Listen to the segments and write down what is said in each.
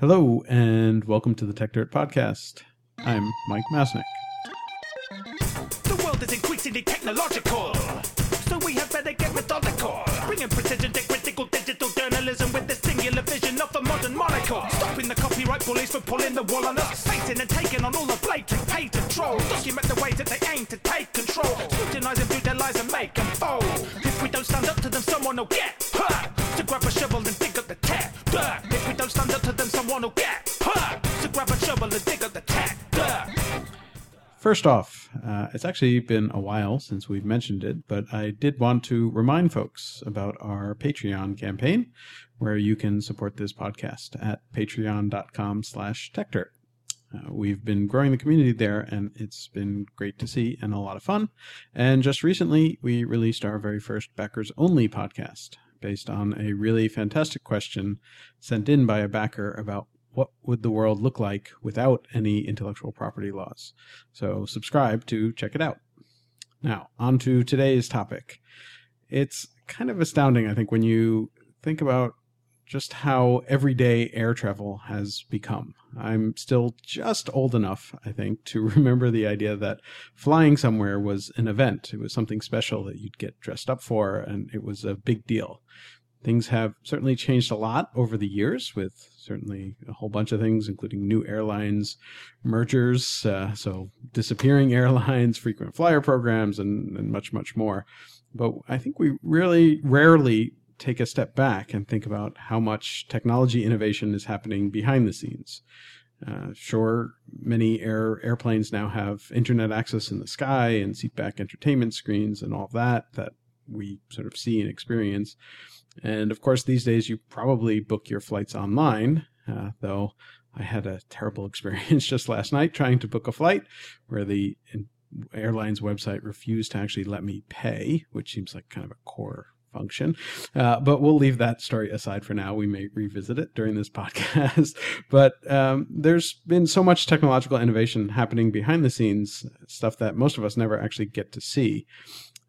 Hello, and welcome to the Techdirt Podcast. I'm Mike Masnick. The world is increasingly technological, so we better get methodical. Bringing precision to critical digital journalism with the singular vision of a modern monocle. Stopping the copyright bullies from pulling the wool on us. And taking on all the blatant. Document the that they aim to take control. Their lies and make them fold. If we don't stand up to them, someone will get hurt. To grab a shovel and dig up to them, someone get hurt. To grab a shovel and dig up the dirt. First off, uh, it's actually been a while since we've mentioned it, but I did want to remind folks about our Patreon campaign, where you can support this podcast at patreon.com slash techdirt. Uh, we've been growing the community there, and it's been great to see and a lot of fun. And just recently, we released our very first backers only podcast based on a really fantastic question sent in by a backer about what would the world look like without any intellectual property laws. So subscribe to check it out. Now, on to today's topic. It's kind of astounding, I think, when you think about just how everyday air travel has become. I'm still just old enough, I think, to remember the idea that flying somewhere was an event. It was something special that you'd get dressed up for, and it was a big deal. Things have certainly changed a lot over the years, with certainly a whole bunch of things, including new airlines, mergers, uh, so disappearing airlines, frequent flyer programs, and, and much, much more. But I think we really rarely take a step back and think about how much technology innovation is happening behind the scenes. Uh, sure, many air airplanes now have internet access in the sky and seatback entertainment screens and all that that we sort of see and experience. And of course, these days you probably book your flights online, uh, though I had a terrible experience just last night trying to book a flight where the airline's website refused to actually let me pay, which seems like kind of a core function. Uh, but we'll leave that story aside for now. We may revisit it during this podcast. but um, there's been so much technological innovation happening behind the scenes, stuff that most of us never actually get to see.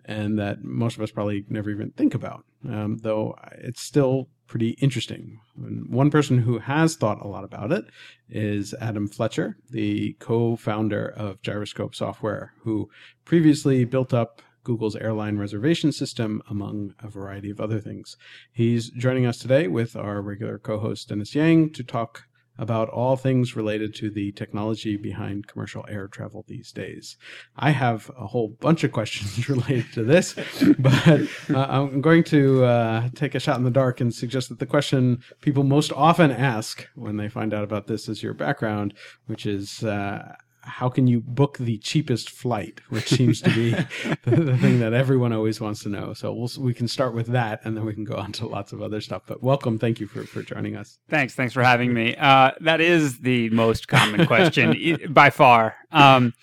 And that most of us probably never even think about, um, though it's still pretty interesting. And one person who has thought a lot about it is Adam Fletcher, the co founder of Gyroscope Software, who previously built up Google's airline reservation system, among a variety of other things. He's joining us today with our regular co host, Dennis Yang, to talk about all things related to the technology behind commercial air travel these days. I have a whole bunch of questions related to this, but uh, I'm going to uh, take a shot in the dark and suggest that the question people most often ask when they find out about this is your background, which is uh, how can you book the cheapest flight, which seems to be the, the, thing that everyone always wants to know. So we'll, we can start with that, and then we can go on to lots of other stuff. But welcome, thank you for, for joining us. Thanks, thanks for having me. Uh, that is the most common question by far, um,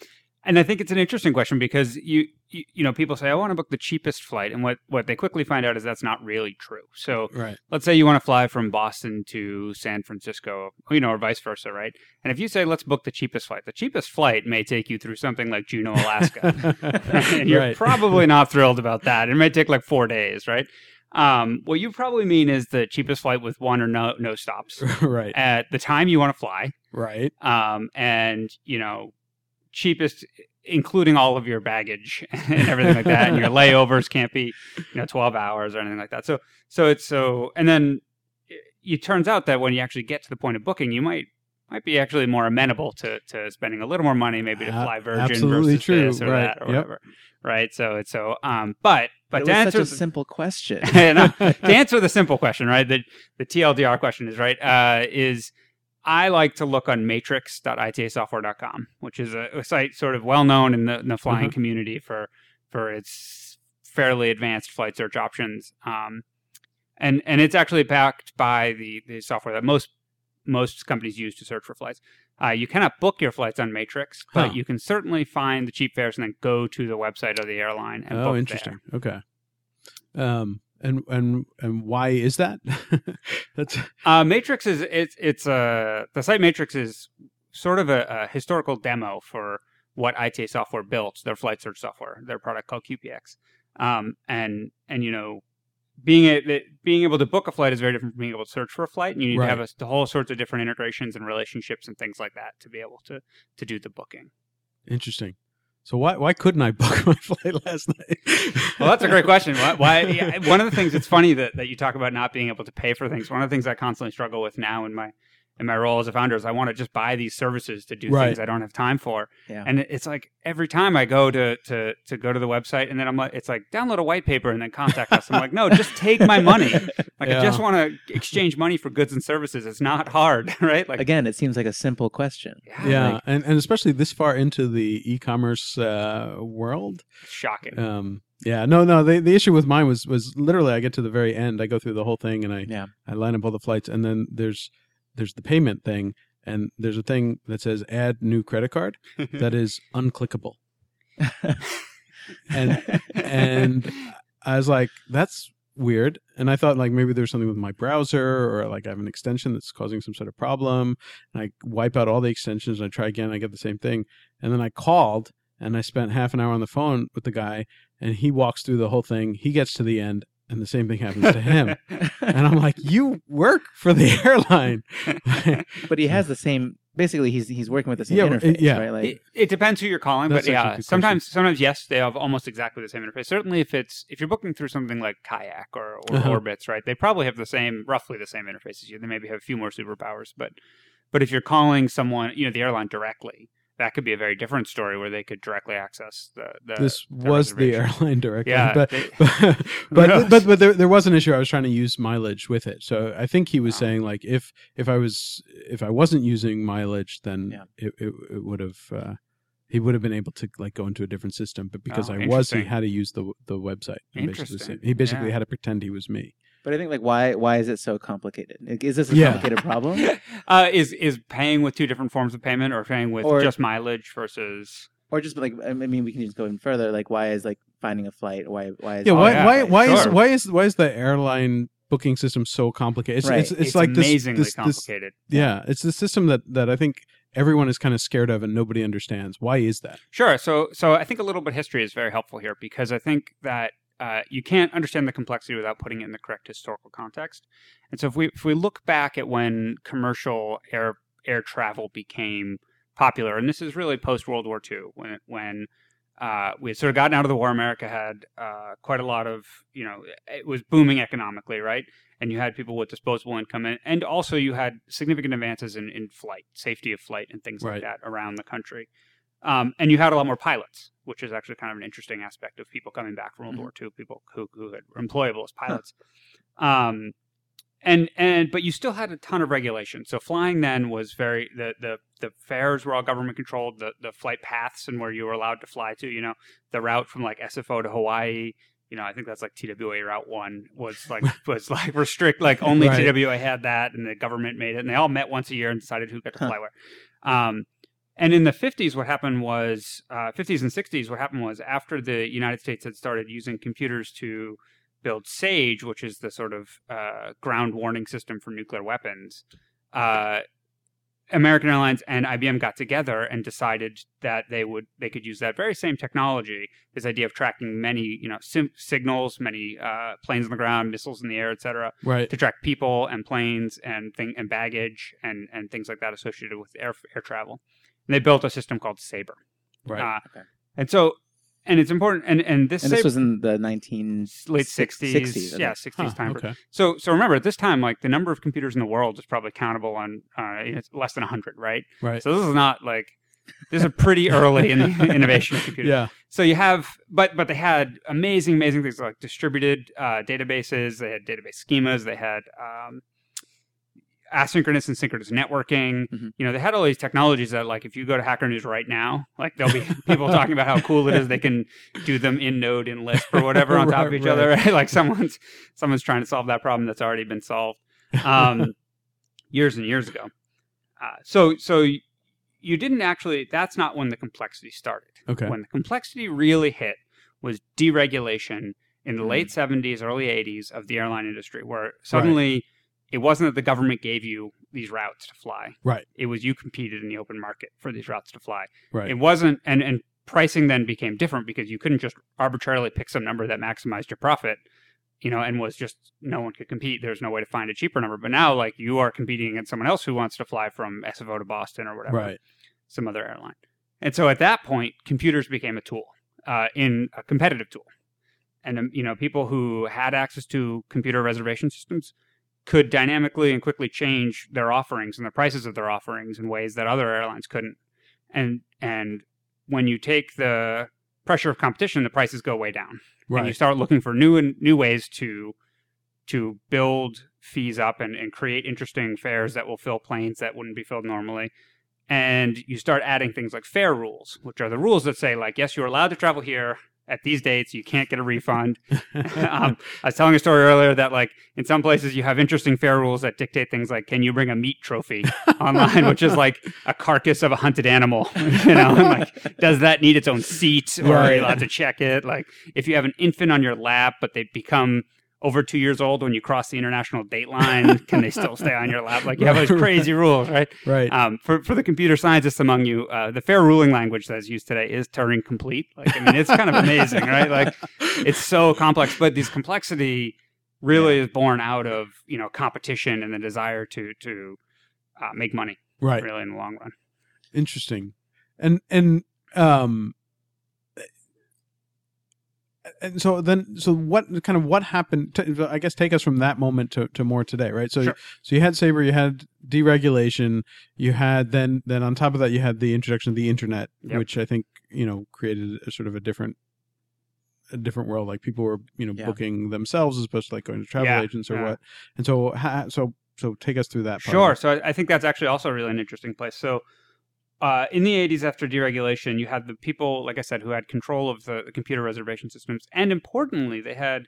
and I think it's an interesting question because you you, you know, people say, I want to book the cheapest flight. And what, what they quickly find out is that's not really true. So right. let's say you want to fly from Boston to San Francisco, you know, or vice versa, right? And if you say, let's book the cheapest flight, the cheapest flight may take you through something like Juneau, Alaska. and you're Right. probably not thrilled about that. It may take like four days, right? Um, what you probably mean is the cheapest flight with one or no no stops right, at the time you want to fly, right. um, and you know cheapest including all of your baggage and everything like that and your layovers can't be you know 12 hours or anything like that so so it's so and then it, it turns out that when you actually get to the point of booking you might might be actually more amenable to to spending a little more money maybe to fly virgin absolutely versus true, this or right, that or yep. whatever right so it's so um but but it to answer such a the- simple question. no, to answer the simple question, right? The the TLDR question is right. Uh, is I like to look on matrix.itasoftware.com, which is a, a site sort of well known in the, in the flying Mhm. community for for its fairly advanced flight search options. Um, and and it's actually backed by the the software that most most companies use to search for flights. Uh, you cannot book your flights on Matrix, but Huh. you can certainly find the cheap fares and then go to the website of the airline and book Oh, there. interesting. Okay. Um, and and and why is that? That's Uh, Matrix is it's it's uh, the site Matrix is sort of a, a historical demo for what ITA software built, their flight search software, their product called QPX. Um, and and you know, being a, that being able to book a flight is very different from being able to search for a flight, and you need Right. to have a, whole sorts of different integrations and relationships and things like that to be able to to do the booking. Interesting. So why why couldn't I book my flight last night? Well, that's a great question. Why? why yeah, one of the things it's funny that, that you talk about not being able to pay for things. One of the things I constantly struggle with now in my in my role as a founder is I want to just buy these services to do Right. things I don't have time for. Yeah. And it's like every time I go to to to go to the website and then I'm like, it's like download a white paper and then contact us. I'm like, no, just take my money. Like Yeah. I just want to exchange money for goods and services. It's not hard, right? Like Again, it seems like a simple question. yeah, Like- and, and especially this far into the e-commerce uh, world. shocking. Um, yeah, no, no. The, the issue with mine was was literally I get to the very end, I go through the whole thing, and I Yeah. I line up all the flights, and then there's there's the payment thing, and there's a thing that says add new credit card that is unclickable, and and I was like, that's weird. And I thought like maybe there's something with my browser or like I have an extension that's causing some sort of problem. And I wipe out all the extensions and I try again. I get the same thing. And then I called and I spent half an hour on the phone with the guy and he walks through the whole thing. He gets to the end and the same thing happens to him. and I'm like, you work for the airline. but he has the same. Basically, he's he's working with the same Yeah, interface, yeah. right? Like, it, it depends who you're calling, That's but yeah, good sometimes sometimes yes, they have almost exactly the same interface. Certainly, if it's if you're booking through something like Kayak or, or Uh-huh. Orbitz, right? They probably have the same, roughly the same interface as you. They maybe have a few more superpowers, but but if you're calling someone, you know, the airline directly, that could be a very different story where they could directly access the. the this the was the airline directly. Yeah, but they- but but, but but there there was an issue. I was trying to use mileage with it, so I think he was Oh. saying like if if I was if I wasn't using mileage, then Yeah. it, it it would have. Uh, he would have been able to like go into a different system, but because Oh, I was, he had to use the the website. basically He basically Yeah. had to pretend he was me. But I think like why why is it so complicated? Like, Is this a Yeah. complicated problem? uh, is is paying with two different forms of payment, or paying with Or- just mileage versus? or just like I mean, we can just go even further. Like, why is like finding a flight? Why why is Yeah, why yeah, why why is sure. why is why is the airline booking system so complicated? It's Right. it's, it's, like this, amazingly this, this complicated. yeah, it's the system that that I think everyone is kind of scared of and nobody understands. Why is that? Sure. So, so I think a little bit of history is very helpful here because I think that uh, you can't understand the complexity without putting it in the correct historical context. And so, if we if we look back at when commercial air air travel became popular, and this is really post World War II, when when uh, we had sort of gotten out of the war. America had uh, quite a lot of, you know, it was booming economically, right? And you had people with disposable income, and, and also you had significant advances in, in flight, safety of flight, and things Right. like that around the country. Um, and you had a lot more pilots, which is actually kind of an interesting aspect of people coming back from World Mhm. War II, people who, who had were employable as pilots. Um, and and but you still had a ton of regulation. So flying then was very the the the fares were all government controlled. The the flight paths and where you were allowed to fly to. You know, the route from like SFO to Hawaii. You know, I think that's like TWA Route One was like was like restrict like only Right. TWA had that, and the government made it, and they all met once a year and decided who got to Huh. fly where. Um, and in the 50s, what happened was, uh, 50s and 60s, what happened was after the United States had started using computers to build SAGE, which is the sort of uh, ground warning system for nuclear weapons, uh, American Airlines and IBM got together and decided that they would they could use that very same technology, this idea of tracking many you know sim- signals, many uh, planes on the ground, missiles in the air, etc Right. to track people and planes and thing and baggage and and things like that associated with air air travel. And they built a system called Sabre. Right. Uh, Okay. And so, and it's important. And and this, And this was in the nineteen late 60s, yeah, sixties Huh, time. okay. So so remember at this time, like the number of computers in the world is probably countable on uh, it's less than hundred, right? Right. So this is not like this is a pretty early in the innovation of computers. Yeah. So you have, but but they had amazing, amazing things like distributed uh, databases. They had database schemas. They had um, asynchronous and synchronous networking. Mhm. You know, they had all these technologies that, like, if you go to Hacker News right now, like there'll be people talking about how cool it is. They can do them in Node, in Lisp, or whatever on top of Right, each other. Right? Like someone's someone's trying to solve that problem that's already been solved um, years and years ago. Uh, so so you didn't actually. That's not when the complexity started. Okay. When the complexity really hit was deregulation in the Mhm. late 70s, early 80s of the airline industry, where suddenly it wasn't that the government gave you these routes to fly. Right. It was you competed in the open market for these routes to fly. Right. It wasn't, and, and pricing then became different because you couldn't just arbitrarily pick some number that maximized your profit. you know, and was just no one could compete. There's no way to find a cheaper number. But now, like you are competing against someone else who wants to fly from SFO to Boston or whatever, Right. some other airline. And so at that point, computers became a tool, uh, in a competitive tool. And um, you know, people who had access to computer reservation systems could dynamically and quickly change their offerings and the prices of their offerings in ways that other airlines couldn't. And and when you take the pressure of competition, the prices go way down right. and you start looking for new and new ways to to build fees up and, and create interesting fares that will fill planes that wouldn't be filled normally and you start adding things like fare rules which are the rules that say like yes you're allowed to travel here at these dates you can't get a refund. Um, i was telling a story earlier that like in some places you have interesting fare rules that dictate things like can you bring a meat trophy online which is like a carcass of a hunted animal you know and, like does that need its own seat? Or are you allowed to check it? Like if you have an infant on your lap but they become over two years old when you cross the international date line can they still stay on your lap like you have those crazy rules right right. um, for for the computer scientists among you, uh, the fare ruling language that's used today is Turing complete. Like, I mean, it's kind of amazing, right? Like, it's so complex, but this complexity really is born out of you know competition and the desire to to uh, make money, right. really in the long run. Interesting. And and um and so then so what kind of what happened to, I guess take us from that moment to, to more today, right? So Sure. so you had Sabre, you had deregulation, you had then then on top of that you had the introduction of the internet, Yep. which I think, you know, created a sort of a different a different world like people were, you know, Yeah. booking themselves as opposed to like going to travel Yeah, agents or yeah. what. And so ha, so so take us through that part. Sure. So I think that's actually also really an interesting place. So uh, in the 80s, after deregulation, you had the people, like I said, who had control of the, the computer reservation systems. And importantly, they had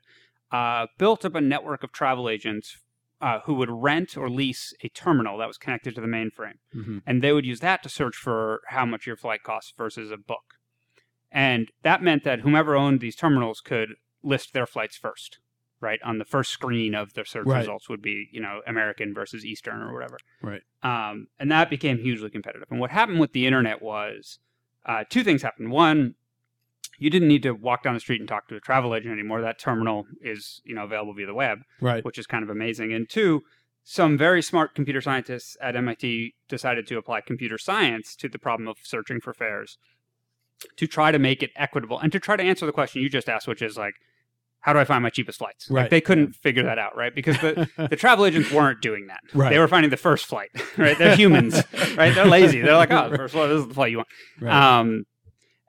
uh, built up a network of travel agents uh, who would rent or lease a terminal that was connected to the mainframe. Mhm. And they would use that to search for how much your flight costs versus a book. And that meant that whomever owned these terminals could list their flights first, right? On the first screen of the search Right. results would be, you know, American versus Eastern or whatever. Right. Um, and that became hugely competitive. And what happened with the internet was uh, two things happened. One, you didn't need to walk down the street and talk to a travel agent anymore. That terminal is, you know, available via the web Right. which is kind of amazing. And two, some very smart computer scientists at MIT decided to apply computer science to the problem of searching for fares to try to make it equitable and to try to answer the question you just asked, which is like, how do I find my cheapest flights? Right. Like they couldn't figure that out, right? Because the, the travel agents weren't doing that. Right. They were finding the first flight, right? They're humans, right? They're lazy. They're like, oh, the first flight, this is the flight you want. right. Um,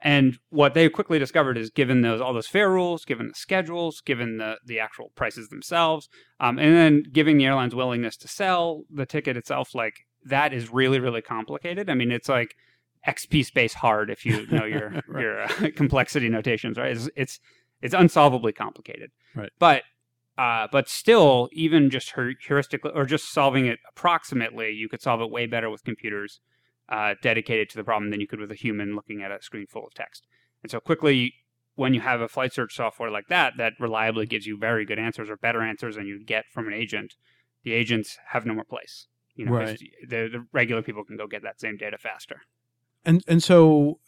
and what they quickly discovered is, given those all those fare rules, given the schedules, given the the actual prices themselves, um, and then giving the airline's willingness to sell the ticket itself, like that is really really complicated. I mean, it's like EXPSPACE hard if you know your Right. your uh, complexity notations, right? It's, it's it's unsolvably complicated, Right. But uh, but still, even just heuristically or just solving it approximately, you could solve it way better with computers uh, dedicated to the problem than you could with a human looking at a screen full of text. And so quickly, when you have a flight search software like that, that reliably gives you very good answers or better answers than you'd get from an agent, the agents have no more place. You know, Right. the, the regular people can go get that same data faster. and and so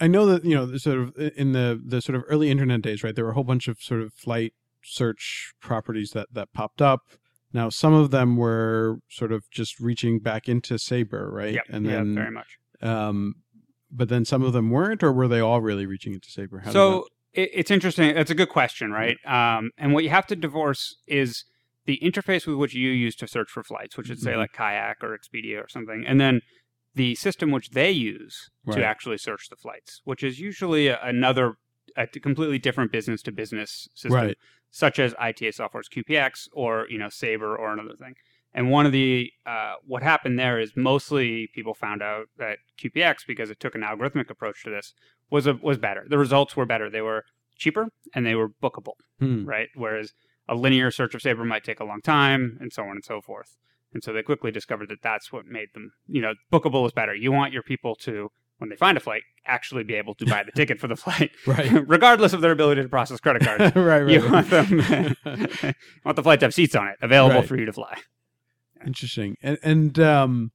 I know that you know the sort of in the the sort of early internet days, right? There were a whole bunch of sort of flight search properties that that popped up. Now, some of them were sort of just reaching back into Sabre, right? Yep. And yeah, then, very much. um, but then some of them weren't, or were they all really reaching into Sabre? How so it, it's interesting. That's a good question, right? Um, and what you have to divorce is the interface with which you use to search for flights, which would say Mhm. like Kayak or Expedia or something, and then the system which they use Right. to actually search the flights, which is usually a, another a completely different business to business system, Right. such as ITA Software's QPX or you know Sabre or another thing. And one of the uh, what happened there is mostly people found out that QPX because it took an algorithmic approach to this was a, was better. The results were better. They were cheaper and they were bookable, Hmm. right? Whereas a linear search of Sabre might take a long time and so on and so forth. And so they quickly discovered that that's what made them, you know, bookable is better. You want your people to, when they find a flight, actually be able to buy the ticket for the flight, Right. regardless of their ability to process credit cards. right, right. you right. want them, you want the flight to have seats on it, available Right. for you to fly. Interesting. And and um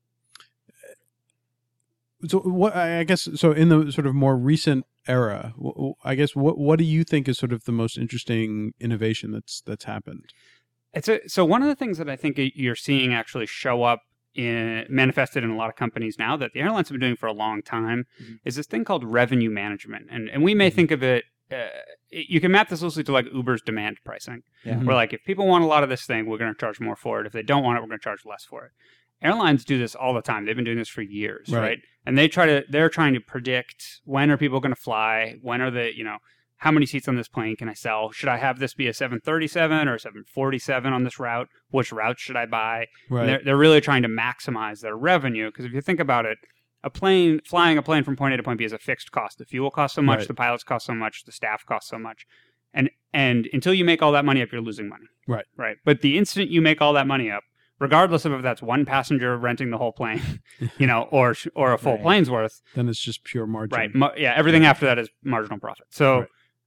so what I I guess so in the sort of more recent era, I guess what what do you think is sort of the most interesting innovation that's that's happened? It's a, so one of the things that I think you're seeing actually show up in manifested in a lot of companies now that the airlines have been doing for a long time Mhm. is this thing called revenue management, and and we may Mhm. think of it. Uh, you can map this loosely to like Uber's demand pricing. Yeah. Where like if people want a lot of this thing, we're going to charge more for it. If they don't want it, we're going to charge less for it. Airlines do this all the time. They've been doing this for years, Right. right? And they try to they're trying to predict when are people going to fly, when are the, you know, how many seats on this plane can I sell? Should I have this be a 737 or a 747 on this route? Which route should I buy? Right. They're, they're really trying to maximize their revenue because if you think about it, a plane flying a plane from point A to point B is a fixed cost. The fuel costs so much, Right. the pilots cost so much, the staff costs so much, and and until you make all that money up, you're losing money. Right. Right. But the instant you make all that money up, regardless of if that's one passenger renting the whole plane, you know, or or a full Right. plane's worth, Then it's just pure margin. right? Mo- yeah, everything after that is marginal profit. So,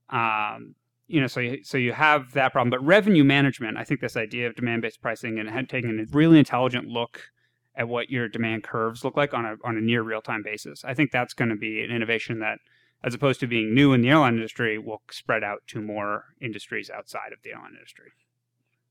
um, you know, so you, so you have that problem. But revenue management, I think this idea of demand based pricing and taking a really intelligent look at what your demand curves look like on a on a near real time basis, I think that's going to be an innovation that, as opposed to being new in the airline industry, will spread out to more industries outside of the airline industry.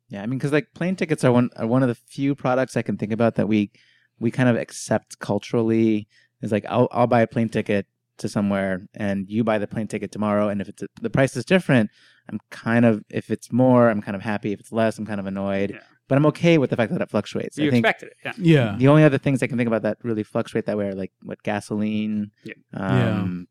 Yeah, I mean, because like plane tickets are one are one of the few products I can think about that we we kind of accept culturally. Is like I'll I'll buy a plane ticket to somewhere, and you buy the plane ticket tomorrow, and if it's the price is different, I'm kind of if it's more, I'm kind of happy. If it's less, I'm kind of annoyed. Yeah. But I'm okay with the fact that it fluctuates. You I think expected it, yeah. Yeah. the only other things I can think about that really fluctuate that way are like what gasoline, Yeah. um,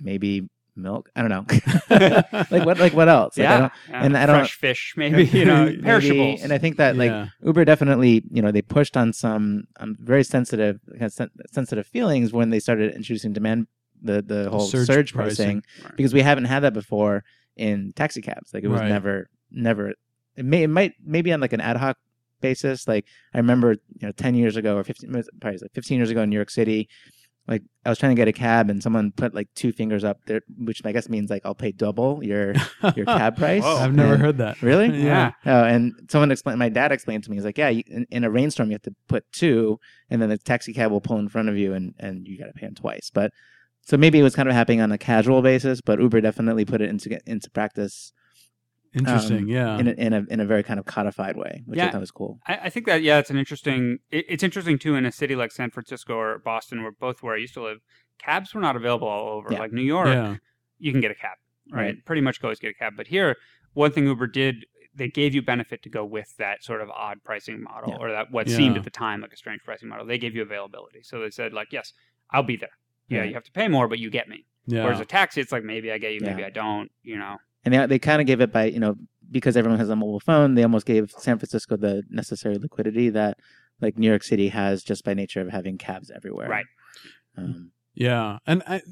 maybe milk. I don't know. like what like what else? Like, I yeah, don't- yeah. and I don't- fresh fish, maybe you know, Maybe. perishables. And I think that like Yeah. Uber definitely, you know, they pushed on some um, very sensitive, kind of sen- sensitive feelings when they started introducing demand, the the whole surge surge, pricing. pricing, Right. because we haven't had that before in taxi cabs. Like it was Right. never, never. It may, it might, maybe on like an ad hoc basis. Like I remember, you know, ten years ago or fifteen, probably like fifteen years ago in New York City. Like I was trying to get a cab and someone put like two fingers up there, which I guess means like I'll pay double your your cab price. Whoa. I've never And- heard that. Really? yeah. Oh, and someone explained. My dad explained to me. He's like, "Yeah, you, in, in a rainstorm, you have to put two, and then the taxi cab will pull in front of you, and and you got to pay him twice." But so maybe it was kind of happening on a casual basis, but Uber definitely put it into into practice Interesting. um, yeah. in a, in a in a very kind of codified way, which I Yeah. thought was cool. I, I think that yeah, it's an interesting. It, it's interesting too in a city like San Francisco or Boston, where both where I used to live, cabs were not available all over. Yeah. Like New York, yeah. you can get a cab, right? Right. Pretty much always get a cab. But here, one thing Uber did, they gave you benefit to go with that sort of odd pricing model, Yeah. or that what Yeah. seemed at the time like a strange pricing model. They gave you availability, so they said like, yes, I'll be there. Yeah, Yeah. you have to pay more, but you get me. Yeah. Whereas a taxi, it's like maybe I get you, maybe Yeah. I don't. You know, And they they kind of gave it by you know because everyone has a mobile phone, they almost gave San Francisco the necessary liquidity that like New York City has just by nature of having cabs everywhere. Right. Um, Yeah, and I,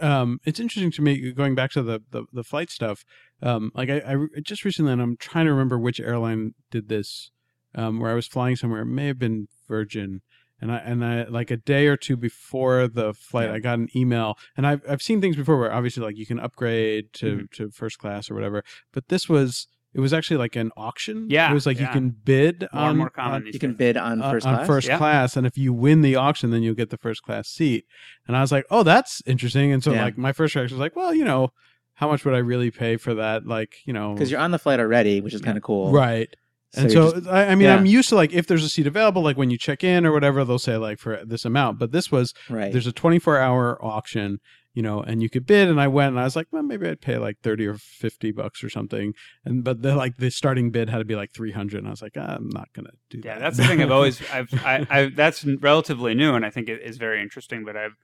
um, it's interesting to me going back to the the, the flight stuff. Um, like I, I just recently, and I'm trying to remember which airline did this, um, where I was flying somewhere. It may have been Virgin, and I and I like a day or two before the flight, Yeah. I got an email, and I've I've seen things before where obviously like you can upgrade to Mm-hmm. to first class or whatever, but this was. It was actually like an auction. Yeah, it was like you can bid more on more common. on- you can bid on uh, first on class. first Yeah. class, and if you win the auction, then you'll get the first class seat. And I was like, oh, that's interesting. And so Yeah. like my first reaction was like, well, you know, how much would I really pay for that? Like, you know, because you're on the flight already, which is kind of cool. right. And you're so just- I, I mean, yeah. I'm used to like if there's a seat available, like when you check in or whatever, they'll say like for this amount. But this was right. there's a 24 hour auction. You know, and you could bid, and I went, and I was like, well, maybe I'd pay like thirty or fifty bucks or something, and but the like the starting bid had to be like three hundred, and I was like, ah, I'm not gonna do Yeah, that. Yeah, that's the thing I've always I've I, I that's relatively new and I think it is very interesting, but I've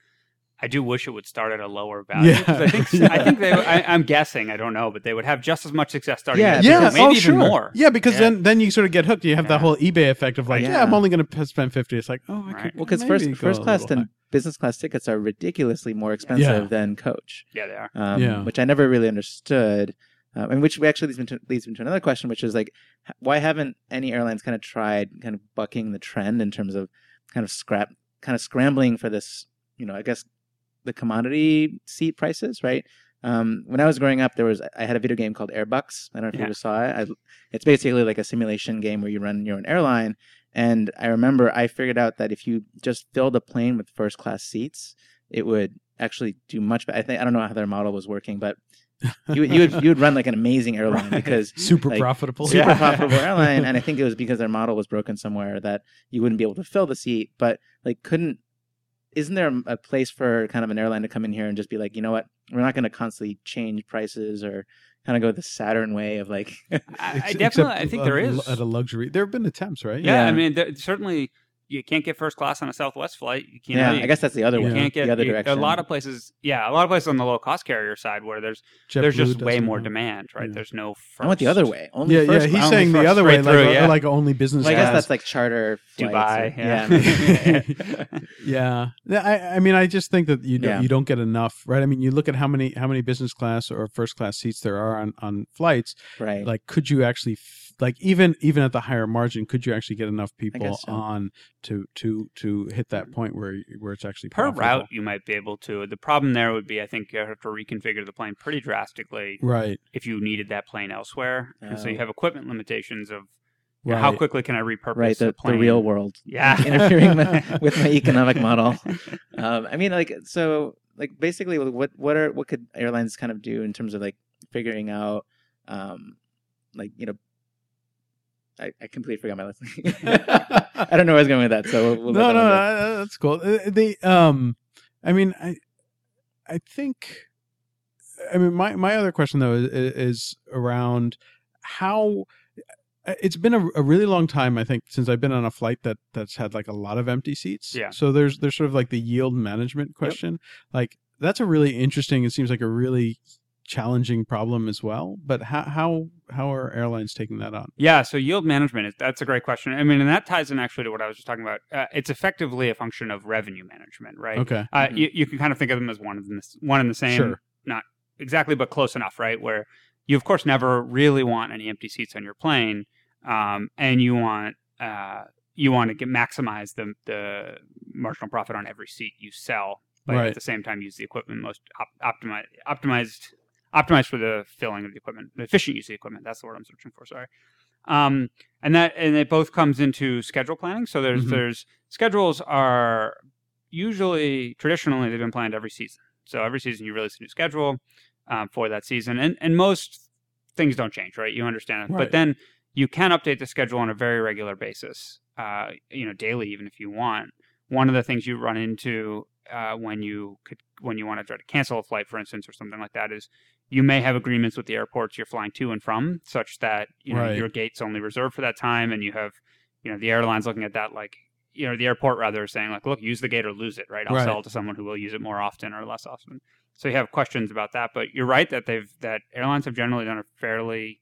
I do wish it would start at a lower value. Yeah. 'Cause I think I think they I, I'm guessing I don't know, but they would have just as much success starting Yeah, at yeah, zero, maybe oh, even sure. more. Yeah, because Yeah. then then you sort of get hooked. You have that whole eBay effect of like, Yeah. yeah, I'm only going to spend fifty. It's like, oh, I Right. could well, because first first class little and business class tickets are ridiculously more expensive Yeah. than coach, Yeah, they are. um, Yeah. which I never really understood. Um, and which we actually leads me, to, leads me to another question, which is like, why haven't any airlines kind of tried kind of bucking the trend in terms of kind of scrap, kind of scrambling for this, you know, I guess the commodity seat prices, right? Um, when I was growing up, there was I had a video game called Airbucks. I don't know if Yeah. you ever saw it. I, it's basically like a simulation game where you run your own airline. And I remember I figured out that if you just filled a plane with first class seats, it would actually do much better. I think I don't know how their model was working, but you would you would you would run like an amazing airline Right. because Super like, profitable. super Yeah. profitable airline, and I think it was because their model was broken somewhere that you wouldn't be able to fill the seat, but like couldn't. Isn't there a place for kind of an airline to come in here and just be like, you know what, we're not going to constantly change prices or kind of go the Saturn way of like, I, I definitely, except I think a- there is. at a luxury. There have been attempts, right? yeah, I mean, there, certainly you can't get first class on a Southwest flight. You can't. yeah, you, I guess that's the other way. you way, can't get the other you- direction. A lot of places, yeah, a lot of places on the low cost carrier side where there's JetBlue there's just way more now. demand, right? Yeah. There's no. First. I went the other way. Only Yeah, first, yeah. He's saying the other way, like, through, yeah. like only business Well, I guess class. that's like charter. Dubai, yeah. yeah. Yeah, Yeah, I, I mean, I just think that you don't, Yeah. you don't get enough, right? I mean, you look at how many how many business class or first class seats there are on on flights. right. Like, could you actually f- like even even at the higher margin, could you actually get enough people so. on to to to hit that point where where it's actually per profitable? route you might be able to. The problem there would be, I think, you have to reconfigure the plane pretty drastically Right, if you needed that plane elsewhere, and so you Oh. have equipment limitations of you know, right. how quickly can I repurpose right, the the, the real world. Yeah. interfering with, with my economic model. Um, I mean, like, so, like, basically, what what are what could airlines kind of do in terms of like figuring out, um, like, you know, I, I completely forgot my last. I don't know where I was going with that. So we'll, we'll no, let no, no, one go. uh, that's cool. Uh, The um, I mean, I, I think, I mean, my my other question though is, is around how uh, it's been a, a really long time. I think since I've been on a flight that that's had like a lot of empty seats. Yeah. So there's there's sort of like the yield management question. Like that's a really interesting. It seems like a really challenging problem as well. But how how how are airlines taking that on? Yeah, so yield management is that's a great question. I mean, and that ties in actually to what I was just talking about. Uh, it's effectively a function of revenue management, right? Okay. Uh, Mhm. you, you can kind of think of them as one and the, one and the same, Sure. not exactly, but close enough, right? Where you, of course, never really want any empty seats on your plane, um, and you want uh, you want to get maximize the the marginal profit on every seat you sell, but Right. at the same time use the equipment most op- optimized optimized optimized for the filling of the equipment, the efficient use of the equipment. That's the word I'm searching for. Sorry. Um, and that and it both comes into schedule planning. So there's Mhm. there's schedules are usually traditionally they've been planned every season. So every season you release a new schedule um, for that season, and and most things don't change, right? You understand it, Right. but then you can update the schedule on a very regular basis. Uh, you know, daily even if you want. One of the things you run into uh, when you could when you want to try to cancel a flight, for instance, or something like that, is you may have agreements with the airports you're flying to and from, such that you know Right. your gate's only reserved for that time, and you have you know the airlines looking at that like you know the airport rather saying like, look, use the gate or lose it, right? I'll Right. sell it to someone who will use it more often or less often. So you have questions about that, but you're right that they've that airlines have generally done a fairly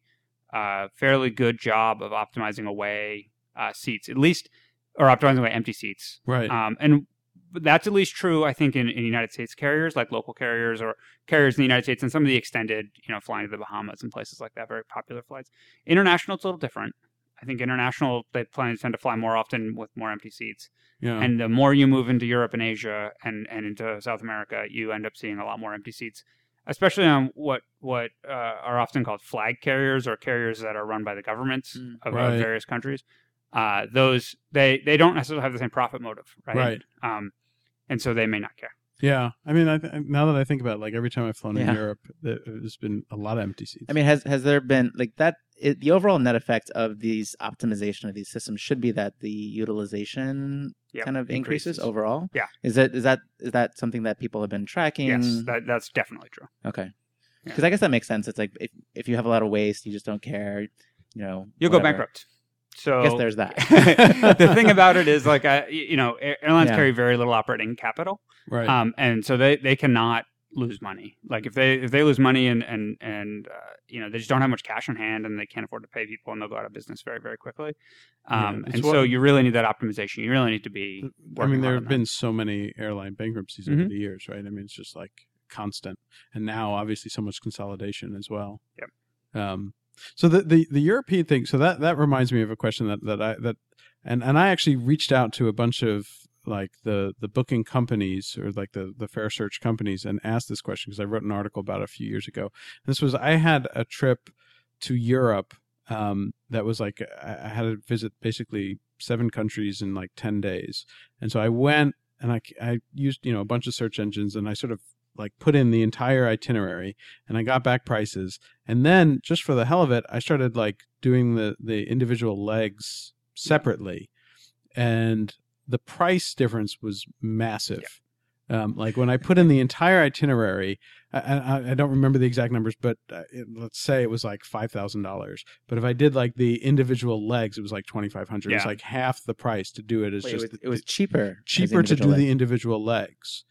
uh, fairly good job of optimizing away uh, seats, at least, or optimizing away empty seats. Right. Um, and that's at least true, I think, in, in United States carriers, like local carriers or carriers in the United States, and some of the extended, you know, flying to the Bahamas and places like that, very popular flights. International, it's a little different. I think international, they plan tend to fly more often with more empty seats. yeah. And the more you move into Europe and Asia and, and into South America, you end up seeing a lot more empty seats, especially on what what uh, are often called flag carriers or carriers that are run by the governments Mm. of, Right. of various countries. Uh, those they they don't necessarily have the same profit motive, right? Right. Um, and so they may not care. Yeah, I mean, I th- now that I think about it, like every time I've flown in Europe, there- there's been a lot of empty seats. I mean, has has there been like that? It, the overall net effect of these optimization of these systems should be that the utilization Yep, kind of increases, increases. overall. Yeah. Is that is that is that something that people have been tracking? Yes, that, that's definitely true. Okay. Yeah. Because I guess that makes sense. It's like if if you have a lot of waste, you just don't care. You know, You'll go bankrupt. So I guess there's that. the thing about it is like uh, you know airlines Yeah. carry very little operating capital right. um, and so they, they cannot lose money like if they if they lose money and and and uh, you know they just don't have much cash on hand and they can't afford to pay people and they'll go out of business very very quickly um, it's and what- so you really need that optimization you really need to be I mean, there have been so many airline bankruptcies over Mhm. the years, right? I mean, it's just like constant, and now obviously so much consolidation as well. Yep. Um, so the, the the European thing. So that that reminds me of a question that that I that and and I actually reached out to a bunch of like the the booking companies or like the the fare search companies and asked this question because I wrote an article about it a few years ago. This was I had a trip to Europe um, that was like I, I had to visit basically seven countries in like ten days, and so I went and I I used you know a bunch of search engines, and I sort of like put in the entire itinerary, and I got back prices, and then just for the hell of it, I started like doing the the individual legs separately, and the price difference was massive. Um, like when I put in the entire itinerary, I, I, I don't remember the exact numbers, but uh, it, let's say it was like five thousand dollars. But if I did like the individual legs, it was like twenty five hundred. It was like half the price to do it. Is just it, was, it was cheaper. cheaper to do individual the individual legs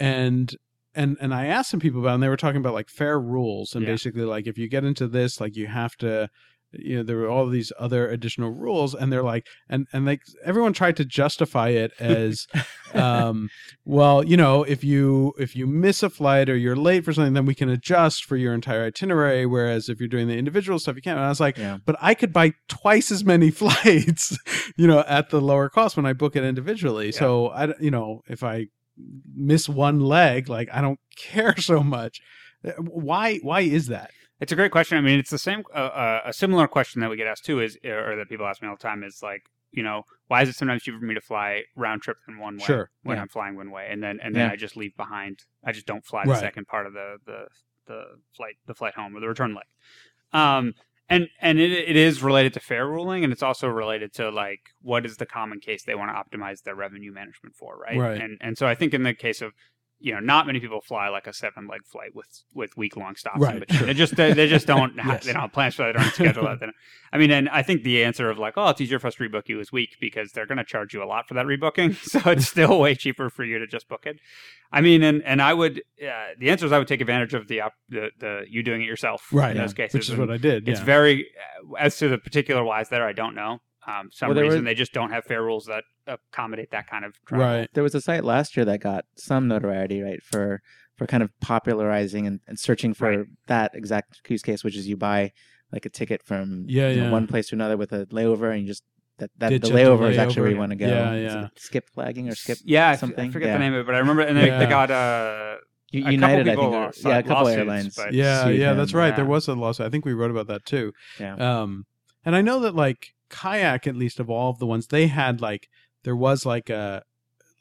and and and i asked some people about it and they were talking about like fare rules and Yeah. basically like if you get into this like you have to you know there were all these other additional rules and they're like and and like everyone tried to justify it as um well you know if you if you miss a flight or you're late for something then we can adjust for your entire itinerary whereas if you're doing the individual stuff you can't and i was like Yeah. but I could buy twice as many flights, you know, at the lower cost when I book it individually. So I, you know, if I miss one leg, like I don't care so much. Uh, Why? Why is that? It's a great question. I mean, it's the same, uh, uh, a similar question that we get asked too, is or that people ask me all the time is like, you know, why is it sometimes cheaper for me to fly round trip than one way Sure, when yeah. I'm flying one way, and then and then Yeah. I just leave behind. I just don't fly the Right. second part of the the the flight the flight home or the return leg. Um, and and it, it is related to fare ruling, and it's also related to like what is the common case they want to optimize their revenue management for, right? Right. And and so I think in the case of you know, not many people fly like a seven leg flight with with week long stops Right, sure. They just they, they just don't Yes. they don't have plans for that. They don't schedule that. Don't- I mean, and I think the answer of like, oh, it's easier for us to rebook you is weak because they're going to charge you a lot for that rebooking. So it's still way cheaper for you to just book it. I mean, and and I would uh, the answer is I would take advantage of the op- the, the you doing it yourself Right. in yeah, those cases, Which is And what I did. It's yeah. very uh, as to the particular whys there. I don't know. Um, some Well, reason were- they just don't have fare rules that accommodate that kind of travel. right. There was a site last year that got some notoriety, right, for for kind of popularizing and, and searching for Right. that exact use case, which is you buy like a ticket from Yeah, you know, one place to another with a layover, and you just that, that Ditch the at the layover is actually where you want to go. Yeah, yeah. skip flagging or skip. Yeah, something? I forget Yeah. the name of it, but I remember, and they, Yeah. they got uh, U- couple United, I think. lost- yeah, a couple lawsuits, airlines. Yeah, yeah, them. that's right. There was a lawsuit. I think we wrote about that too. Yeah. Um, and I know that like kayak, at least of all of the ones, they had like there was like a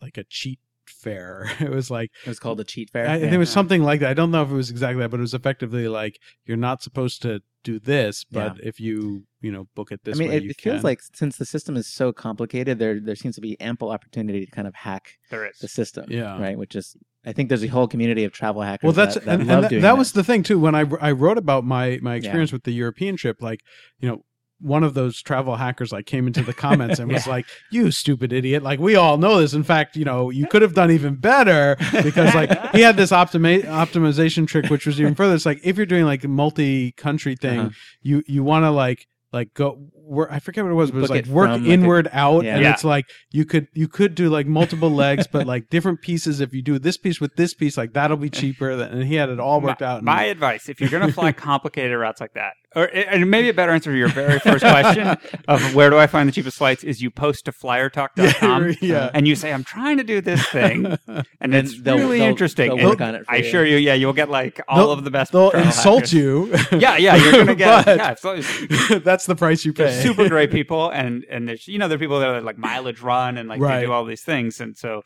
like a cheat fare. It was like It was called a cheat fare. I, yeah. there was something like that. I don't know if it was exactly that, but it was effectively like you're not supposed to do this, but if you you know book it this I mean, way, it, you it feels like since the system is so complicated, there there seems to be ample opportunity to kind of hack there is. the system. Yeah. Right. Which is, I think there's a whole community of travel hackers. well that's that, that and, love and that, doing that this. was the thing too when I, I wrote about my my experience with the european trip like you know one of those travel hackers like came into the comments and was like you stupid idiot. Like we all know this. In fact you know you could have done even better because like he had this optimi- optimization trick which was even further. It's like if you're doing like a multi-country thing Uh-huh. you you want to like like go wor- I forget what it was, but it was like it work from, like, a- inward out, Yeah. and Yeah. it's like you could you could do like multiple legs, but like different pieces. If you do this piece with this piece, like that'll be cheaper. And he had it all worked my, out. and- My advice: if you're going to fly complicated routes like that, or and maybe a better answer to your very first question of where do I find the cheapest flights is you post to flyertalk.com yeah. and you say I'm trying to do this thing, and And it's they'll- really they'll- interesting. they'll work on it for I you. assure you, yeah, you'll get like all They'll- of the best. They'll insult hackers. you. Yeah, yeah, you're going to get. But- yeah, it's, That's the price you pay. super great people, and and there's you know there are people that are like mileage run and like Right. they do all these things, and so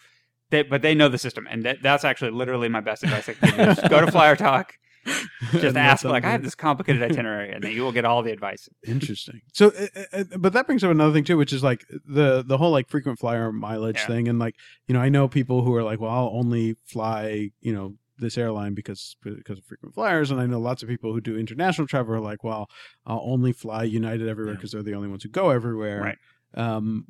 they but they know the system, and that, that's actually literally my best advice. I can give you. Just go to FlyerTalk, just ask like I have this complicated itinerary, and then you will get all the advice. Interesting. So, uh, uh, but that brings up another thing too, which is like the the whole like frequent flyer mileage Yeah. thing, and like you know, I know people who are like, well, I'll only fly, you know, this airline because because of frequent flyers, and I know lots of people who do international travel are like, well, I'll only fly United everywhere Yeah. because they're the only ones who go everywhere. Right. Um,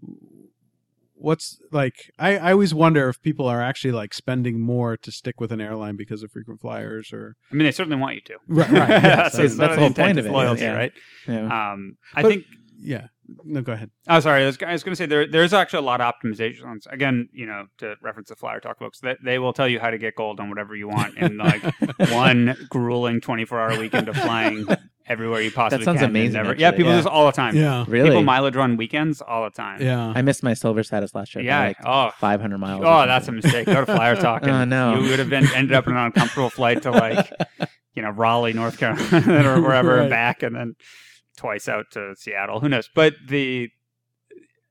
what's like I, I always wonder if people are actually like spending more to stick with an airline because of frequent flyers or I mean, they certainly want you to. Right, right, yes, that's, that's- that's the whole point of it, Loyalty, yeah. right? Yeah. Um, I But- think. yeah no go ahead Oh, sorry. I was, I was going to say there. There's actually a lot of optimizations. Again, you know, to reference the FlyerTalk folks, that they will tell you how to get gold on whatever you want in like one grueling 24 hour weekend of flying everywhere you possibly sounds can. and amazing, Never, actually, yeah, people yeah. do this all the time. yeah Really? People mileage run weekends all the time. yeah I missed my silver status last year. Yeah. Like oh. 500 miles. Oh, that's a mistake. Go to FlyerTalk. Oh, and Oh, no. You would have been ended up in an uncomfortable flight to like, you know, Raleigh, North Carolina, or wherever, Right. and back, and then twice out to Seattle. Who knows? But the,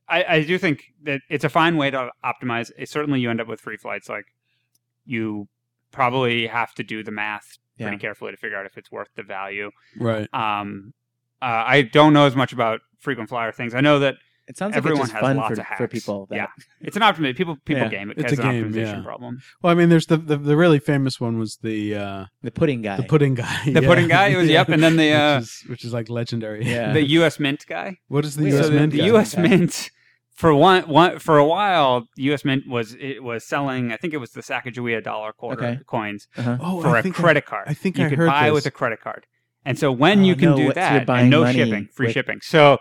I, I do think that it's a fine way to optimize. It, certainly, you end up with free flights. Like you probably have to do the math pretty Yeah. carefully to figure out if it's worth the value. Right. Um, uh, I don't know as much about frequent flyer things. I know that It sounds like everyone it's just has fun lots for, of hacks. for people. That, yeah, it's an optimization. People people Yeah. game it It's as a an game, optimization yeah. problem. Well, I mean, there's the the, the really famous one was the uh, The pudding guy. the pudding guy. The pudding guy, it was- yep, and then the, uh, which, is, which is like legendary. Yeah. The U.S. Mint guy. What is the Wait, U.S. so Mint? the guy? U.S. Okay. Mint for one, one for a while, U.S. Mint was it was selling. I think it was the Sacagawea dollar quarter Okay. coins uh-huh. Oh, for I a think I- credit card. I think you I could heard buy this. with a credit card. And so when Oh, you can no, do what- so you're that, and no shipping, free with- shipping. So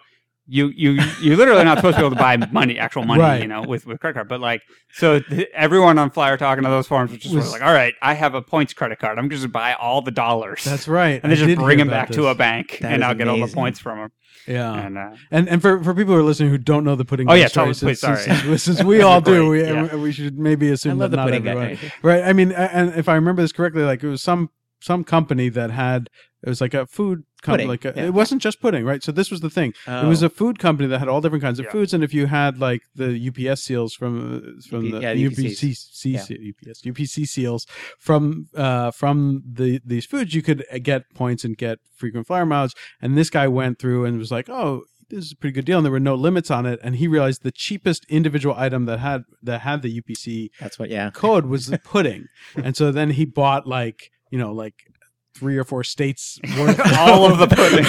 you you you're literally not supposed to be able to buy money, actual money, Right. you know, with with credit card. But like, so th- everyone on Flyer talking to those forums was just sort of Was- like, all right, I have a points credit card. I'm just gonna buy all the dollars. That's right. and then I just bring them about back to a bank, That and I'll get all the points from them. Yeah. And uh, And and for, for people who are listening who don't know the pudding Oh, yeah, story, tell- please, since, sorry. since, since we all do, we, yeah. we should maybe I assume love that the not pudding everyone. guy. Right. I mean, and if I remember this correctly, like it was some some company that had it was like a food company. Like a, yeah. it wasn't just pudding, right? So this was the thing. It was Oh. a food company that had all different kinds of Yeah. foods, and if you had like the UPS seals from uh, from UP the yeah, UPC, Yeah. UPS UPC seals from uh, from the these foods, you could uh, get points and get frequent flyer miles. And this guy went through and was like, "Oh, this is a pretty good deal," and there were no limits on it. And he realized the cheapest individual item that had that had the UPC That's what. Yeah. code was the pudding, and so then he bought like you know like three or four states worth All of the pudding.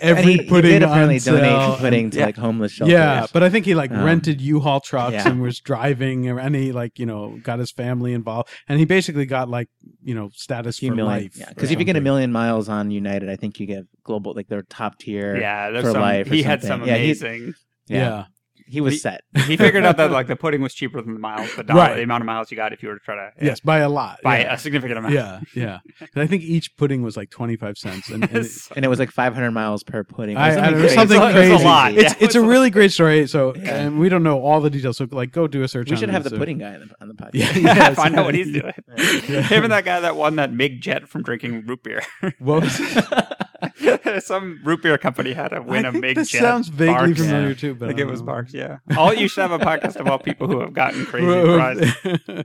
every and he, he pudding did apparently on sale. donate pudding to Yeah. like homeless shelters. Yeah, but I think he like Um, rented U-Haul trucks yeah. and was driving, and he like you know got his family involved, and he basically got like you know status for million. life. Yeah, because if you get a million miles on United, I think you get global, like their top tier. yeah, there's for some, life or he had some something. Yeah, he- amazing. yeah. He was He- set. he figured out that like the pudding was cheaper than the miles, the dollar, Right. the amount of miles you got if you were to try to yes, by a lot. by yeah. a significant amount. yeah, yeah. 'Cause I think each pudding was like twenty five cents, and, and it- and it was like 500 miles per pudding. I, was I don't know, crazy. something It's a- crazy. it's a lot. It's Yeah, it's a really great story. So, and we don't know all the details. So, like, go do a search. We on should have this, the so- pudding guy on the, on the podcast. Yeah, Yeah, yes. find out what he's doing. Yeah. Him and that guy that won that MiG jet from drinking root beer. What was Some root beer company had to win I a MiG this jet. sounds vaguely Barq's. familiar Yeah. too, but I think I it was know. Barq's, yeah. All you should have a podcast about people who have gotten crazy prizes.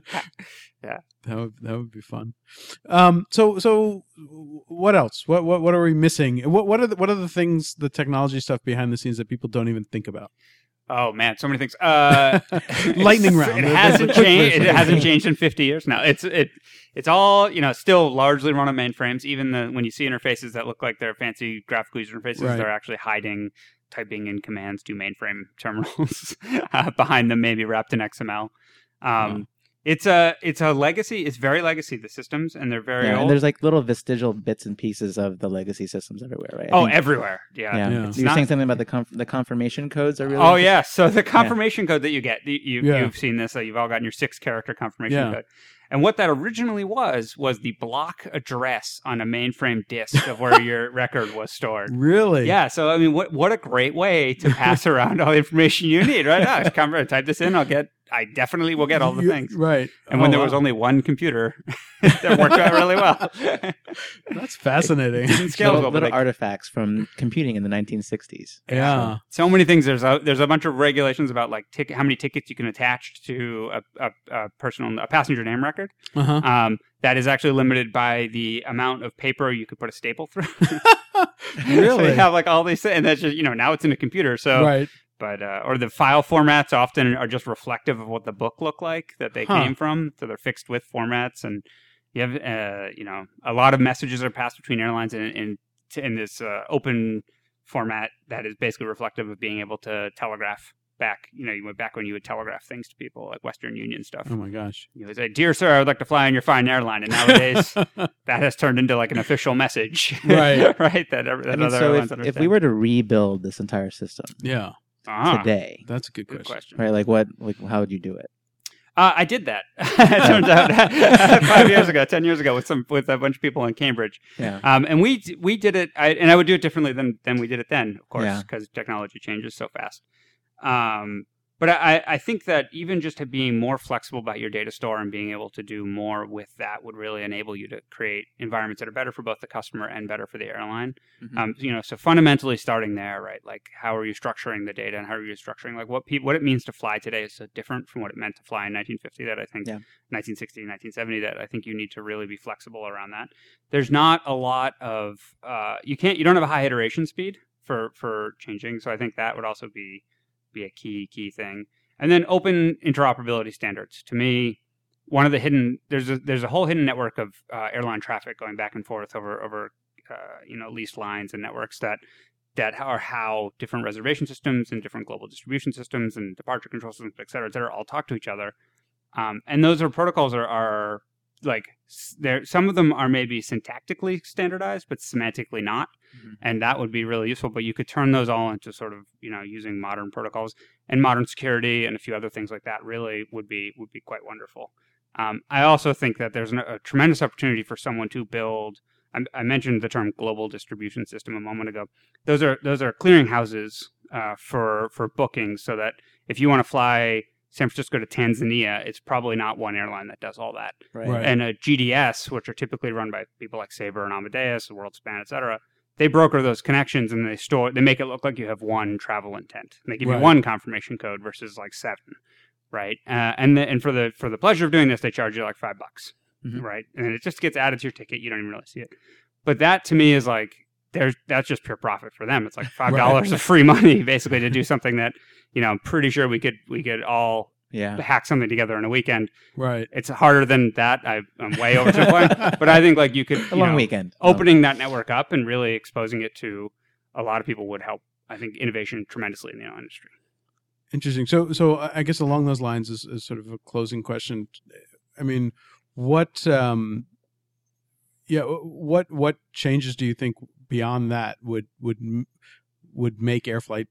Yeah. that would that would be fun. Um, so so what else? What what what are we missing? What what are the, what are the things, the technology stuff behind the scenes that people don't even think about? Oh man, so many things. Uh, Lightning round. It hasn't changed. It hasn't changed in 50 years now. It's it. It's all you know. Still largely run on mainframes. Even the when you see interfaces that look like they're fancy graphical user interfaces, Right. they're actually hiding typing in commands to mainframe terminals uh, behind them, maybe wrapped in XML. Um, It's a it's a legacy. It's very legacy. The systems and they're very Yeah, old. and there's like little vestigial bits and pieces of the legacy systems everywhere, right? I oh, think- everywhere. Yeah. yeah. Yeah. It's You were not- saying something about the conf- the confirmation codes are really. Oh yeah, so the confirmation code that you get, you, you Yeah. you've seen this. So you've all gotten your six character confirmation Yeah. code, and what that originally was was the block address on a mainframe disk of where your record was stored. Really? Yeah, so I mean, what what a great way to pass around all the information you need, right? Ah, just come type this in, I'll get. I definitely will get all the You- things. Right. And when Oh, there was only one computer, that worked out really well. that's fascinating. Didn't scale little, well, little like- artifacts from computing in the 1960s. yeah. so many things. There's a there's a bunch of regulations about like ticket, how many tickets you can attach to a, a, a personal a passenger name record. Uh huh. Um, that is actually limited by the amount of paper you could put a staple through. really? so Really? you have like all these, and that's just you know now it's in a computer. So, right. But uh, or the file formats often are just reflective of what the book looked like that they Huh. came from. So they're fixed width formats, and you have uh, you know a lot of messages are passed between airlines in in, in this uh, open format that is basically reflective of being able to telegraph back. You know, you went back when you would telegraph things to people like Western Union stuff. Oh my gosh. You would say, "Dear sir, I would like to fly on your fine airline," and nowadays that has turned into like an official message, Right. right? That, that I mean, other so if, if we were to rebuild this entire system yeah. Ah, today, That's a good good question. question. right? Like what? Like how would you do it? Uh, I did that. it turns out five years ago, ten years ago, with some with a bunch of people in Cambridge, Yeah. um, and we we did it. I, and I would do it differently than than we did it then, of course, Yeah. because technology changes so fast. Um, but I, I think that even just to being more flexible about your data store and being able to do more with that would really enable you to create environments that are better for both the customer and better for the airline. Mhm. Um, you know, so fundamentally starting there, right? Like, how are you structuring the data and how are you structuring like what pe- what it means to fly today is so different from what it meant to fly in 1950 that I think Yeah. 1960 1970 that I think you need to really be flexible around that. There's not a lot of uh, you can't you don't have a high iteration speed for for changing, so I think that would also be be a key key thing. And then open interoperability standards. To me, one of the hidden there's a there's a whole hidden network of uh, airline traffic going back and forth over over uh, you know leased lines and networks that that are how different reservation systems and different global distribution systems and departure control systems, et cetera, et cetera, all talk to each other. Um, and those are protocols are, are like there. Some of them are maybe syntactically standardized, but semantically not, Mhm. and that would be really useful. But you could turn those all into sort of you know using modern protocols and modern security and a few other things like that. Really would be would be quite wonderful. Um, I also think that there's an, a tremendous opportunity for someone to build. I, I mentioned the term global distribution system a moment ago. Those are those are clearinghouses uh, for for bookings, so that if you want to fly San Francisco to Tanzania, it's probably not one airline that does all that. Right. Right. And a GDS, which are typically run by people like Sabre and Amadeus, WorldSpan, et cetera, they broker those connections and they store. They make it look like you have one travel intent. And they give Right. you one confirmation code versus like seven, right? Uh, and the, and for the for the pleasure of doing this, they charge you like five bucks, Mhm. right? And it just gets added to your ticket. You don't even really see it. But that to me is like there's that's just pure profit for them. It's like five dollars of free money basically to do something that you know I'm pretty sure we could we could all Yeah. hack something together in a weekend. Right. It's harder than that. I, I'm way over oversimplifying, but I think like you could A you long know, weekend. opening that network up and really exposing it to a lot of people would help. I think innovation tremendously in the industry. Interesting. So, so I I guess along those lines is, is sort of a closing question. I mean, what, um, yeah, what what changes do you think beyond that would would would make air flight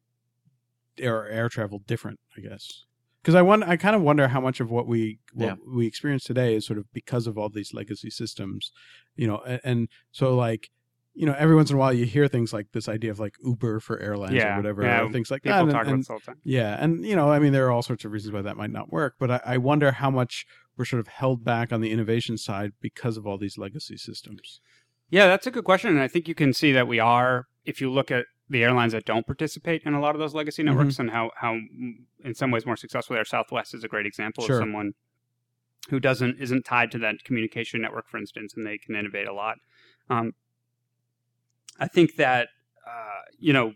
or air travel different? I guess because I want I kind of wonder how much of what we what Yeah. we experience today is sort of because of all these legacy systems, you know, and, and so like. You know, every once in a while you hear things like this idea of like Uber for airlines Yeah, or whatever, yeah, or things like People that. and- about and- all the time. yeah, and you know, I mean, there are all sorts of reasons why that might not work, but I, I wonder how much we're sort of held back on the innovation side because of all these legacy systems. Yeah, that's a good question, and I think you can see that we are. If you look at the airlines that don't participate in a lot of those legacy Mm-hmm. networks, and how how mm, in some ways more successful they are. Southwest is a great example Sure. of someone who doesn't isn't tied to that communication network, for instance, and they can innovate a lot. Um, I think that uh, you know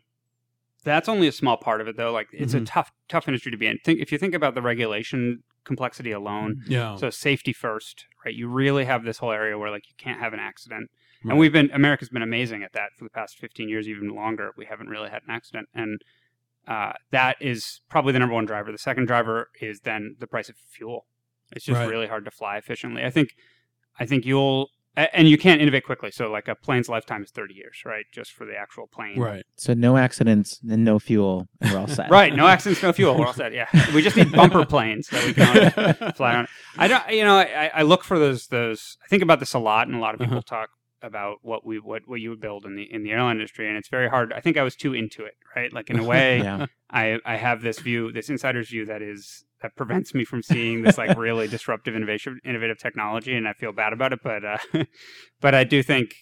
that's only a small part of it, though. Like it's Mhm. a tough tough industry to be in. Think if you think about the regulation complexity alone. Yeah, So safety first, right? You really have this whole area where like you can't have an accident. Right. And we've been America's been amazing at that for the past 15 years, even longer. We haven't really had an accident, and uh, that is probably the number one driver. The second driver is then the price of fuel. It's just Right. really hard to fly efficiently. I think, I think you'll, and you can't innovate quickly. So like a plane's lifetime is 30 years, right? Just for the actual plane. right. So no accidents and no fuel, and we're all set. Right. No accidents, no fuel. We're all set. Yeah. We just need bumper planes that we can fly on. I don't. You know, I, I look for those. Those. I think about this a lot, and a lot of people Uh-huh. talk about what we what what you would build in the in the airline industry, and it's very hard. I think I was too into it. Right. Like in a way, Yeah. I I have this view, this insider's view that is that prevents me from seeing this like really disruptive innovation, innovative technology, and I feel bad about it. But uh, but I do think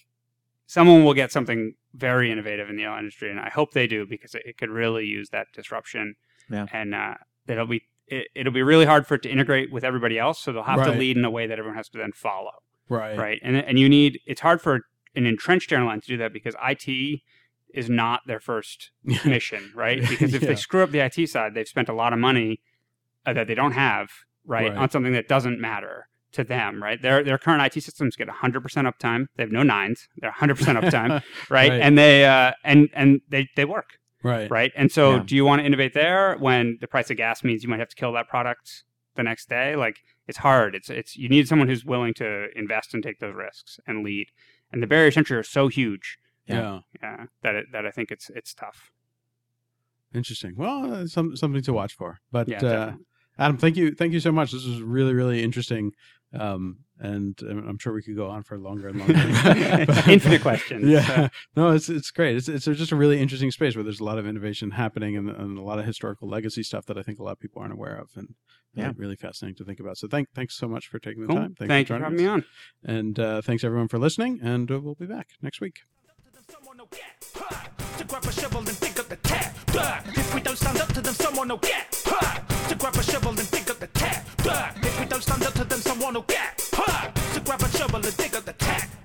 someone will get something very innovative in the airline industry, and I hope they do because it, it could really use that disruption. Yeah. And uh, it'll be it, it'll be really hard for it to integrate with everybody else, so they'll have Right. to lead in a way that everyone has to then follow right. right? And and you need it's hard for an entrenched airline to do that because IT is not their first mission, right? Because if Yeah. they screw up the IT side, they've spent a lot of money uh, that they don't have, right, Right. on something that doesn't matter to them, right? Their their current IT systems get 100% uptime. They have no nines. They're 100% uptime, right? Right. And they uh and and they they work, right. right? And so Yeah. do you want to innovate there when the price of gas means you might have to kill that product the next day? Like it's hard. It's it's you need someone who's willing to invest and take those risks and lead. And the barriers to entry are so huge, Yeah. yeah, that it, that I think it's it's tough. Interesting. Well, uh, some something to watch for. But Yeah, uh, definitely. Adam, thank you, thank you so much. This was really, really interesting. Um, and um, I'm sure we could go on for longer and longer. But- Infinite questions. Yeah, no, it's it's great. It's it's just a really interesting space where there's a lot of innovation happening and, and a lot of historical legacy stuff that I think a lot of people aren't aware of, and yeah. Really fascinating to think about. So thank, thanks so much for taking the cool. time. Thanks Thank for, for having us. me on. And uh, thanks everyone for listening. And uh, we'll be back next week. To grab a shovel and dig up the tap. If we don't stand up to them, someone will get hurt. To grab a shovel and dig up the tap. If we don't stand up to them, someone will get hurt. To grab a shovel and dig up the tap.